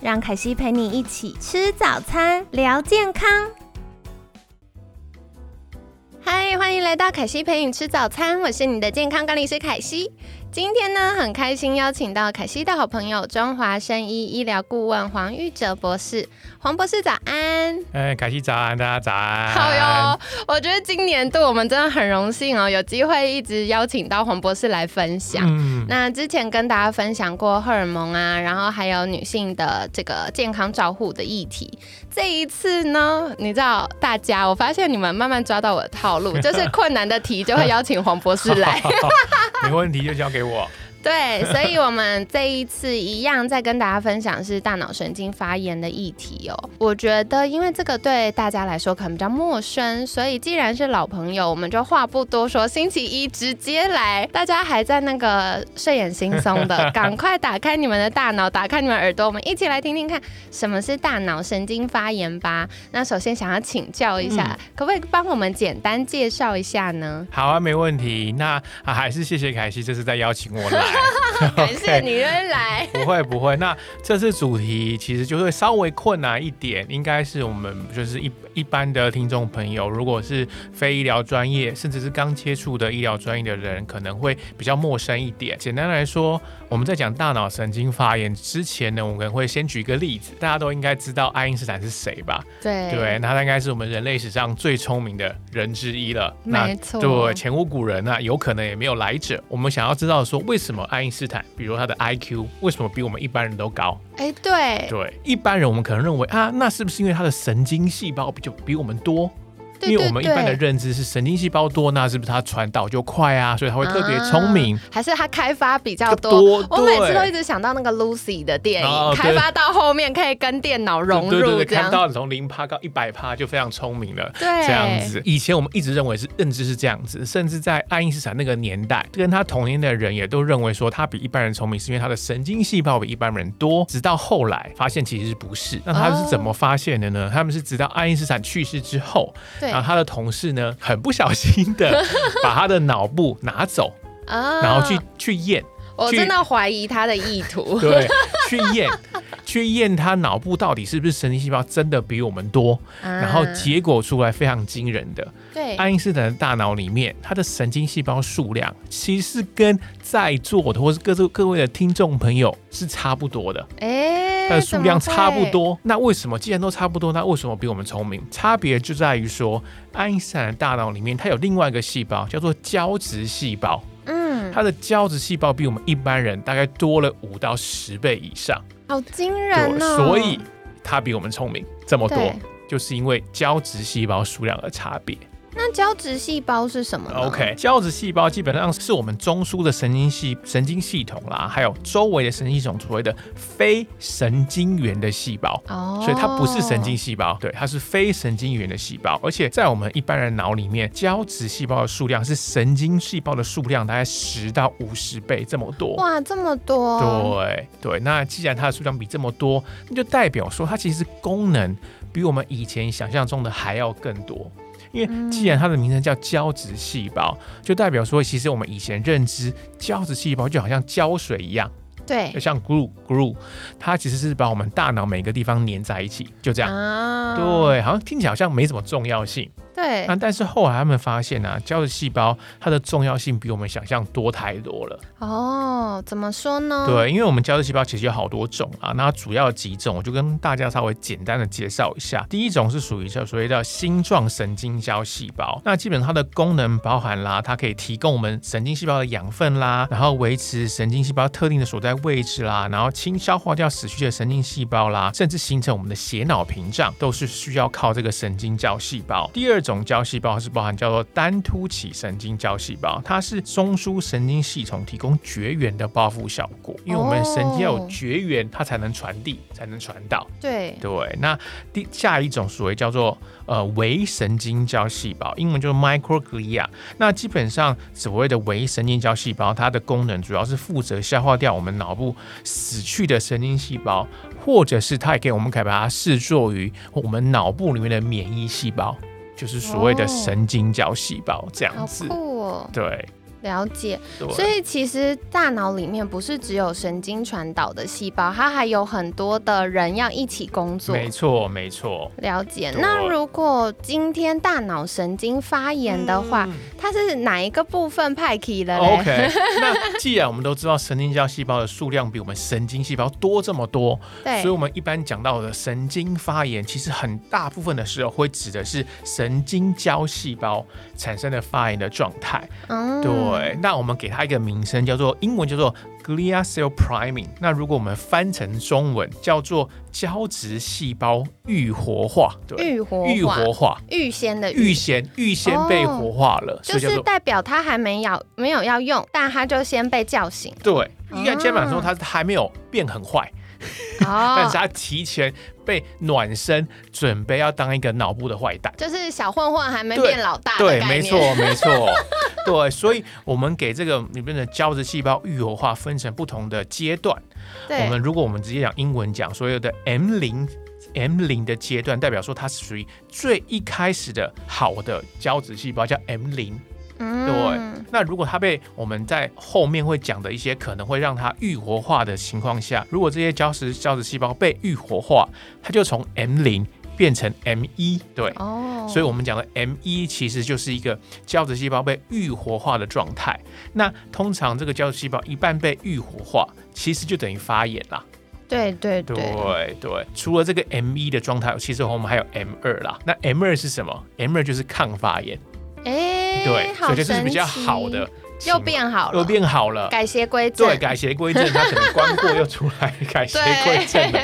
让凯西陪你一起吃早餐，聊健康。嗨，欢迎来到凯西陪你吃早餐，我是你的健康管理师凯西。今天呢，很开心邀请到凯西的好朋友中华生医医疗顾问黄玉哲博士。黄博士早安！哎，凯西早安，大家早安。好哟，我觉得今年对我们真的很荣幸哦，有机会一直邀请到黄博士来分享。嗯，那之前跟大家分享过荷尔蒙啊，然后还有女性的这个健康照护的议题。这一次呢，你知道大家，我发现你们慢慢抓到我的套路，就是 困难的题就会邀请黄博士来。没问题，就交给我。对，所以，我们这一次一样在跟大家分享是大脑神经发炎的议题哦。我觉得，因为这个对大家来说可能比较陌生，所以既然是老朋友，我们就话不多说，星期一直接来。大家还在那个睡眼惺忪的，赶快打开你们的大脑，打开你们耳朵，我们一起来听听看什么是大脑神经发炎吧。那首先想要请教一下，可不可以帮我们简单介绍一下呢？好啊，没问题。那还是谢谢凯西，这是在邀请我来。感谢 你人来，不会不会。那这次主题其实就会稍微困难一点，应该是我们就是一一般的听众朋友，如果是非医疗专业，甚至是刚接触的医疗专业的人，可能会比较陌生一点。简单来说，我们在讲大脑神经发炎之前呢，我们可能会先举一个例子，大家都应该知道爱因斯坦是谁吧？对对，那他应该是我们人类史上最聪明的人之一了。没错，对，前无古人啊，有可能也没有来者。我们想要知道说，为什么爱因斯坦，比如他的 IQ 为什么比我们一般人都高？哎，对，对，一般人我们可能认为啊，那是不是因为他的神经细胞比就比我们多？因为我们一般的认知是神经细胞多，那是不是它传导就快啊？所以它会特别聪明，还是它开发比较多？我每次都一直想到那个 Lucy 的电影，开发到后面可以跟电脑融入，这样到从零趴到一百趴就非常聪明了。对，这样子。以前我们一直认为是认知是这样子，甚至在爱因斯坦那个年代，跟他同年的人也都认为说他比一般人聪明，是因为他的神经细胞比一般人多。直到后来发现其实不是。那他是怎么发现的呢？他们是直到爱因斯坦去世之后，然后他的同事。呢，很不小心的 把他的脑部拿走，然后去去验，我真的怀疑他的意图。对，去验，去验他脑部到底是不是神经细胞真的比我们多，然后结果出来非常惊人的。对，爱因斯坦的大脑里面，他的神经细胞数量其实跟在座的或是各位各位的听众朋友是差不多的。哎，它的数量差不多，那为什么既然都差不多，那为什么比我们聪明？差别就在于说，爱因斯坦的大脑里面，它有另外一个细胞叫做胶质细胞。嗯，它的胶质细胞比我们一般人大概多了五到十倍以上，好惊人哦！所以它比我们聪明这么多，就是因为胶质细胞数量的差别。那胶质细胞是什么？OK，胶质细胞基本上是我们中枢的神经系神经系统啦，还有周围的神经系统所谓的非神经元的细胞。哦，所以它不是神经细胞，对，它是非神经元的细胞。而且在我们一般人脑里面，胶质细胞的数量是神经细胞的数量大概十到五十倍这么多。哇，这么多！对对，那既然它的数量比这么多，那就代表说它其实功能比我们以前想象中的还要更多。因为既然它的名称叫胶质细胞，就代表说，其实我们以前认知胶质细胞就好像胶水一样，对，就像 glue glue，它其实是把我们大脑每个地方粘在一起，就这样，对，好像听起来好像没什么重要性。对，那但是后来他们发现啊，胶质细胞它的重要性比我们想象多太多了。哦，怎么说呢？对，因为我们胶质细胞其实有好多种啊，那主要几种我就跟大家稍微简单的介绍一下。第一种是属于叫所谓的星状神经胶细胞，那基本上它的功能包含啦，它可以提供我们神经细胞的养分啦，然后维持神经细胞特定的所在位置啦，然后轻消化掉死去的神经细胞啦，甚至形成我们的血脑屏障，都是需要靠这个神经胶细胞。第二。种胶细胞是包含叫做单突起神经胶细胞，它是中枢神经系统提供绝缘的包覆效果，因为我们神经要有绝缘，它才能传递，才能传导。对对，那第下一种所谓叫做呃微神经胶细胞，英文就是 microglia。那基本上所谓的微神经胶细胞，它的功能主要是负责消化掉我们脑部死去的神经细胞，或者是它也可以我们可以把它视作于我们脑部里面的免疫细胞，就是所谓的神经胶细胞这样子。对，了解。所以其实大脑里面不是只有神经传导的细胞，它还有很多的人要一起工作。没错，没错。了解。那如果今天大脑神经发炎的话，嗯它是哪一个部分派起了嘞？OK，那既然我们都知道神经胶细胞的数量比我们神经细胞多这么多，对所以我们一般讲到的神经发炎，其实很大部分的时候会指的是神经胶细胞产生的发炎的状态。嗯对，那我们给它一个名称，叫做英文叫做 glia cell priming。那如果我们翻成中文，叫做胶质细胞预活化。对，预活预活化，预先的预先预先被活化了，所就是代表它还没有没有要用，但它就先被叫醒。对。应该基本上说，哦它还没有变很坏，但哦是，他提前被暖身，准备要当一个脑部的坏蛋。就是小混混还没变老大的对，没错，没错。对，所以我们给这个里面的胶质细胞愈活化分成不同的阶段。我们如果我们直接讲英文讲，所有的 M 零 M 零的阶段，代表说它是属于最一开始的好的胶质细胞，叫 M 零。嗯，那如果它被我们在后面会讲的一些可能会让它愈活化的情况下，如果这些胶质胶质细胞被愈活化，它就从 M 零变成 M 一，对。哦，所以，我们讲的 M 一其实就是一个胶质细胞被愈活化的状态。那通常这个胶质细胞一半被愈活化，其实就等于发炎啦。对对对，对对，除了这个 M 一的状态，其实我们还有 M 二啦。那 M 二是什么？M 二就是抗发炎，哎，对，好所以这是比较好的，又变好了，又变好了。改邪归正，对，改邪归正，他可能关过又出来，改邪归正了。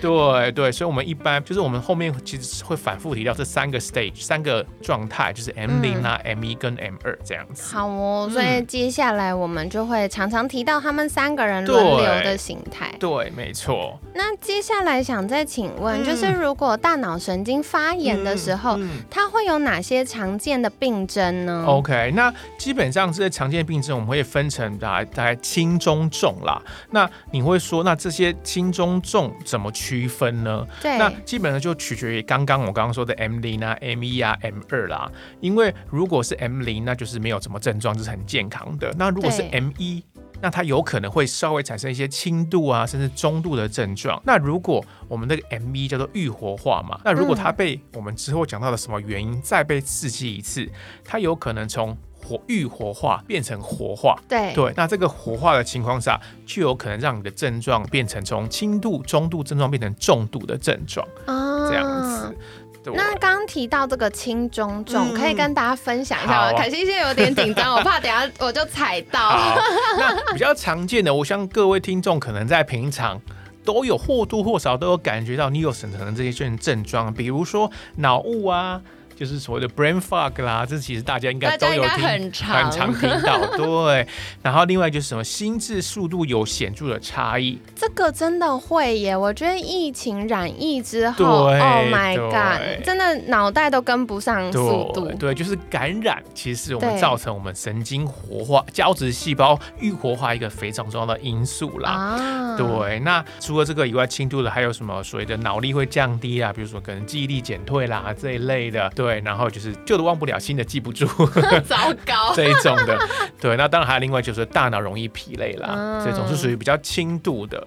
对 对，所以我们一般就是我们后面其实会反复提到这三个 stage 三个状态，就是 M 零啊、M 一跟 M 二这样子。好哦，所以嗯接下来我们就会常常提到他们三个人轮流的形态。对，没错。那接下来想再请问，嗯就是如果大脑神经发炎的时候，嗯它会有哪些常见的病症呢？OK，那基本上这些常见病症我们会分成大概大概轻中重啦。那你会说，那这些轻中重怎么区分呢？对，那基本上就取决于刚刚我刚刚说的 M 零啊、M 一啊、M 二啦。因为如果是 M 零，那就是没有什么症状，就是很健康的。那如果是 M 一，那它有可能会稍微产生一些轻度啊，甚至中度的症状。那如果我们那个 M 一叫做愈活化嘛，那如果它被我们之后讲到的什么原因再被刺激一次，它有可能从活愈活化变成活化。对对，那这个活化的情况下，就有可能让你的症状变成从轻度、中度症状变成重度的症状，啊这样子。对那刚刚提到这个轻中重，嗯可以跟大家分享一下吗？好啊凯西现在有点紧张，我怕等下我就踩到。那比较常见的，我相信各位听众可能在平常。都有或多或少都有感觉到你有可能这些症症状，比如说脑雾啊，就是所谓的 brain fog 啦，这其实大家应该都有听很常很常听到，对。然后另外就是什么心智速度有显著的差异，这个真的会耶！我觉得疫情染疫之后对，Oh my god，真的脑袋都跟不上速度对。对，就是感染，其实是我们造成我们神经活化、胶质细胞愈活化一个非常重要的因素啦。啊，对，那除了这个以外，轻度的还有什么所谓的脑力会降低啊？比如说可能记忆力减退啦这一类的。对，然后就是旧的忘不了，新的记不住 糟糕。这一种的。对，那当然还有另外就是大脑容易疲累啦，嗯这种是属于比较轻度的。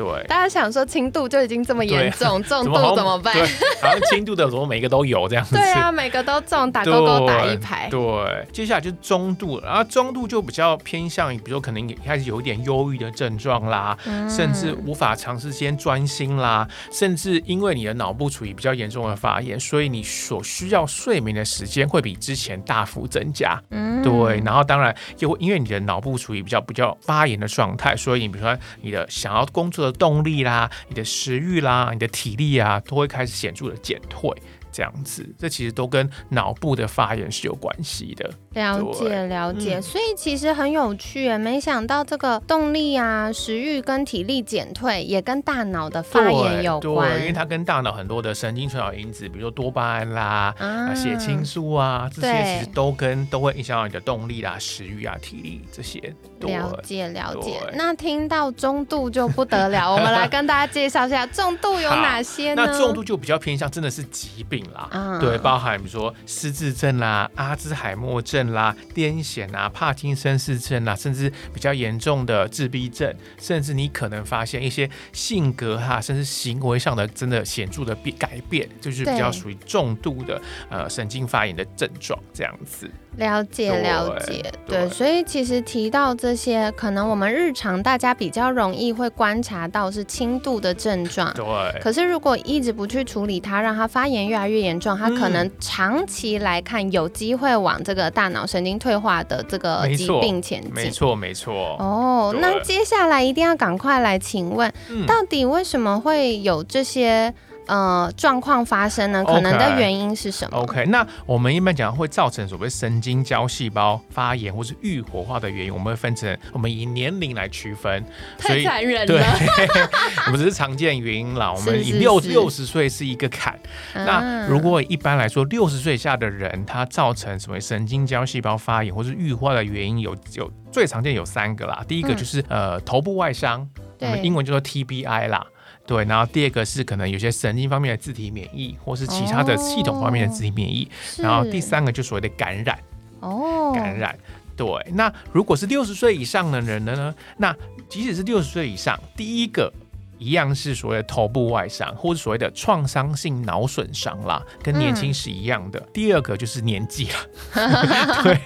对。大家想说轻度就已经这么严重，重度怎么办？对，好像轻度的怎么每个都有这样子。对啊，每个都中，打勾勾打一排。对，接下来就是中度了，然后中度就比较偏向于，比如说可能一开始有一点忧郁的症状啦，嗯甚至无法长时间专心啦，甚至因为你的脑部处于比较严重的发炎，所以你所需要睡眠的时间会比之前大幅增加。嗯对，然后当然又会因为你的脑部处于比较比较发炎的状态，所以你比如说你的想要工作的动力啦、你的食欲啦、你的体力啊，都会开始显著的减退。这样子，这其实都跟脑部的发炎是有关系的。了解了解，嗯所以其实很有趣耶，没想到这个动力啊、食欲跟体力减退也跟大脑的发炎有，关，对因为它跟大脑很多的神经传导因子，比如说多巴胺啦、血清素啊，这些其实都跟都会影响到你的动力啦、食欲啊、体力这些。了解了解。那听到中度就不得了，我们来跟大家介绍一下重度有哪些呢？那重度就比较偏向真的是疾病啦，嗯对，包含比如说失智症啦、阿兹海默症啦、癫痫啊、帕金森氏症啦，甚至比较严重的自闭症，甚至你可能发现一些性格哈、甚至行为上的真的显著的变改变，就是比较属于重度的呃神经发炎的症状这样子。了解了解，对，对所以其实提到这些，可能我们日常大家比较容易会观察到是轻度的症状。对，可是，如果一直不去处理它，让它发炎越来越严重，它可嗯能长期来看有机会往这个大脑神经退化的这个疾病前进。没错没错。哦，那接下来一定要赶快来请问，嗯到底为什么会有这些呃状况发生呢？可能的原因是什么 OK，那我们一般讲会造成所谓神经胶细胞发炎或是预活化的原因，我们会分成我们以年龄来区分，所以残忍对，我们只是常见原因啦。我们以六六十岁是一个坎。那啊如果一般来说，六十岁以下的人，他造成所谓神经胶细胞发炎或是预化的原因有有最常见有三个啦。第一个嗯就是、呃头部外伤，我们英文叫做 TBI 啦。对，然后第二个是可能有些神经方面的自体免疫，或是其他的系统方面的自体免疫。是然后第三个就所谓的感染，哦感染。对，那如果是六十岁以上的人呢？那即使是六十岁以上，第一个一样是所谓的头部外伤，或者所谓的创伤性脑损伤啦，跟年轻是一样的。第二个就是年纪了，对，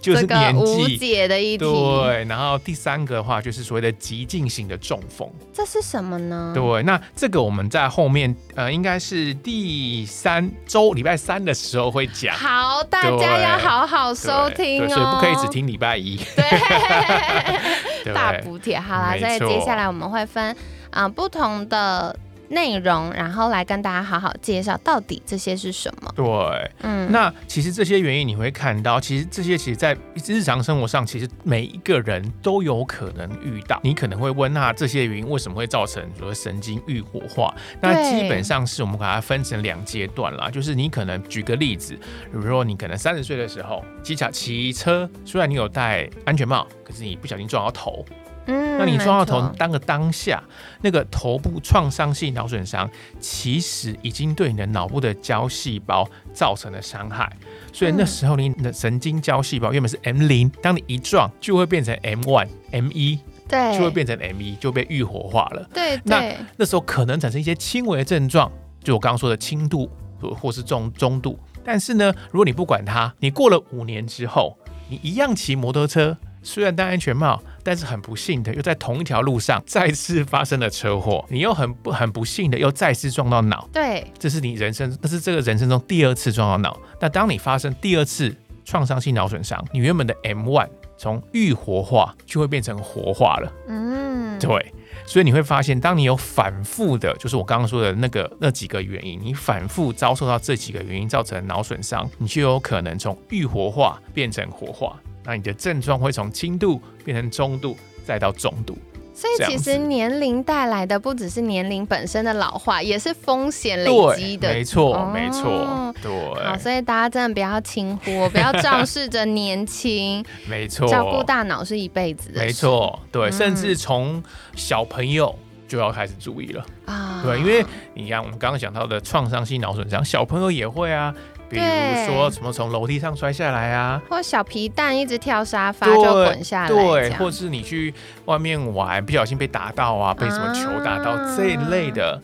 就是这个年无纪。解的一题，对，然后第三个的话就是所谓的急性型的中风。这是什么呢？对，那这个我们在后面呃，应该是第三周礼拜三的时候会讲。好，大家要好好收听哦，所以不可以只听礼拜一。对，对大补贴。好啦，所以接下来我们会分啊、呃不同的内容，然后来跟大家好好介绍到底这些是什么。对，嗯，那其实这些原因你会看到，其实这些其实在日常生活上，其实每一个人都有可能遇到。你可能会问，那这些原因为什么会造成比如说神经预火化？那基本上是我们把它分成两阶段啦，就是你可能举个例子，比如说你可能三十岁的时候骑脚骑车，虽然你有戴安全帽，可是你不小心撞到头，嗯那你撞到头当个当下，那个头部创伤性脑损伤，其实已经对你的脑部的胶细胞造成了伤害。所以那时候你的神经胶细胞原本是 M 零，当你一撞就会变成 M one、M 一，对，就会变成 M 一，就被预活化了。对那对，那时候可能产生一些轻微的症状，就我刚刚说的轻度或或是中中度。但是呢，如果你不管它，你过了五年之后，你一样骑摩托车，虽然戴安全帽，但是很不幸的又在同一条路上再次发生了车祸，你又很不很不幸的又再次撞到脑，对，这是你人生，这是这个人生中第二次撞到脑。那当你发生第二次创伤性脑损伤，你原本的 M one 从预活化就会变成活化了。嗯，对，所以你会发现，当你有反复的，就是我刚刚说的那个那几个原因，你反复遭受到这几个原因造成脑损伤，你就有可能从预活化变成活化，那你的症状会从轻度变成中度，再到重度。所以其实年龄带来的不只是年龄本身的老化，也是风险累积，的。没错，哦没错，好，对，所以大家真的不要轻忽，不要 仗势着年轻，没错，照顾大脑是一辈子的。没错，对，嗯甚至从小朋友就要开始注意了。啊，对，因为你看我们刚刚讲到的创伤性脑损伤，小朋友也会啊，比如对。说什么从楼梯上摔下来啊，或小皮蛋一直跳沙发就滚下来，这对，样。或是你去外面玩，不小心被打到啊，被什么球打到、啊这一类的，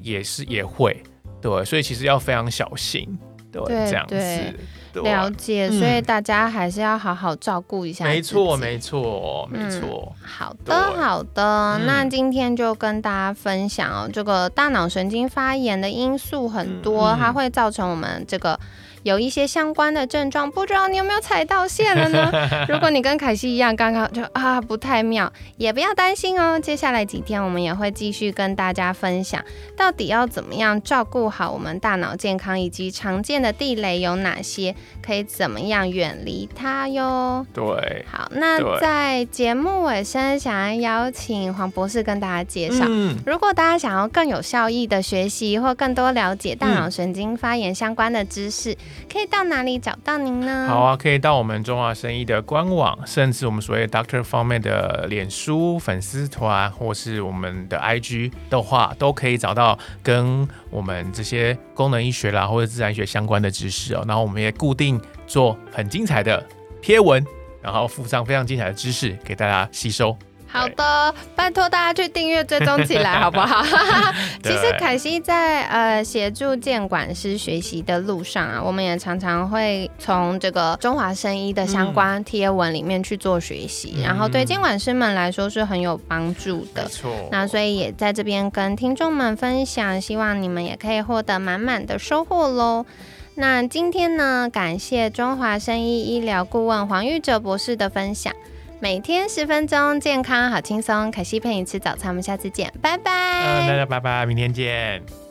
也是也会，对，所以其实要非常小心，对，對这样子，对了解，嗯所以大家还是要好好照顾一下。没错，没。错，没错，好的，好的。嗯那今天就跟大家分享哦，这个大脑神经发炎的因素很多，它会造成我们这个有一些相关的症状，不知道你有没有踩到线了呢？如果你跟凯西一样，刚刚就啊不太妙，也不要担心哦。接下来几天我们也会继续跟大家分享，到底要怎么样照顾好我们大脑健康，以及常见的地雷有哪些，可以怎么样远离它哟。对，好，那在节目尾声，想要邀请黄博士跟大家介绍，如果大家想要更有效益的学习，或更多了解大脑神经发炎相关的知识，可以到哪里找到您呢？好啊，可以到我们中华生医的官网，甚至我们所谓 Doctor 方面的脸书粉丝团，或是我们的 IG 的话，都可以找到跟我们这些功能医学啦或者自然学相关的知识哦。然后我们也固定做很精彩的贴文。然后附上非常精彩的知识给大家吸收。好的，拜托大家去订阅追踪起来，好不好？其实凯西在呃协助监管师学习的路上啊，我们也常常会从这个中华生医的相关贴文里面去做学习，然后对监管师们来说是很有帮助的。没错。那所以也在这边跟听众们分享，希望你们也可以获得满满的收获喽。那今天呢，感谢中华生医医疗顾问黄玉哲博士的分享。每天十分钟，健康好轻松。可惜陪你吃早餐，我们下次见，拜拜。嗯，大家拜拜，明天见。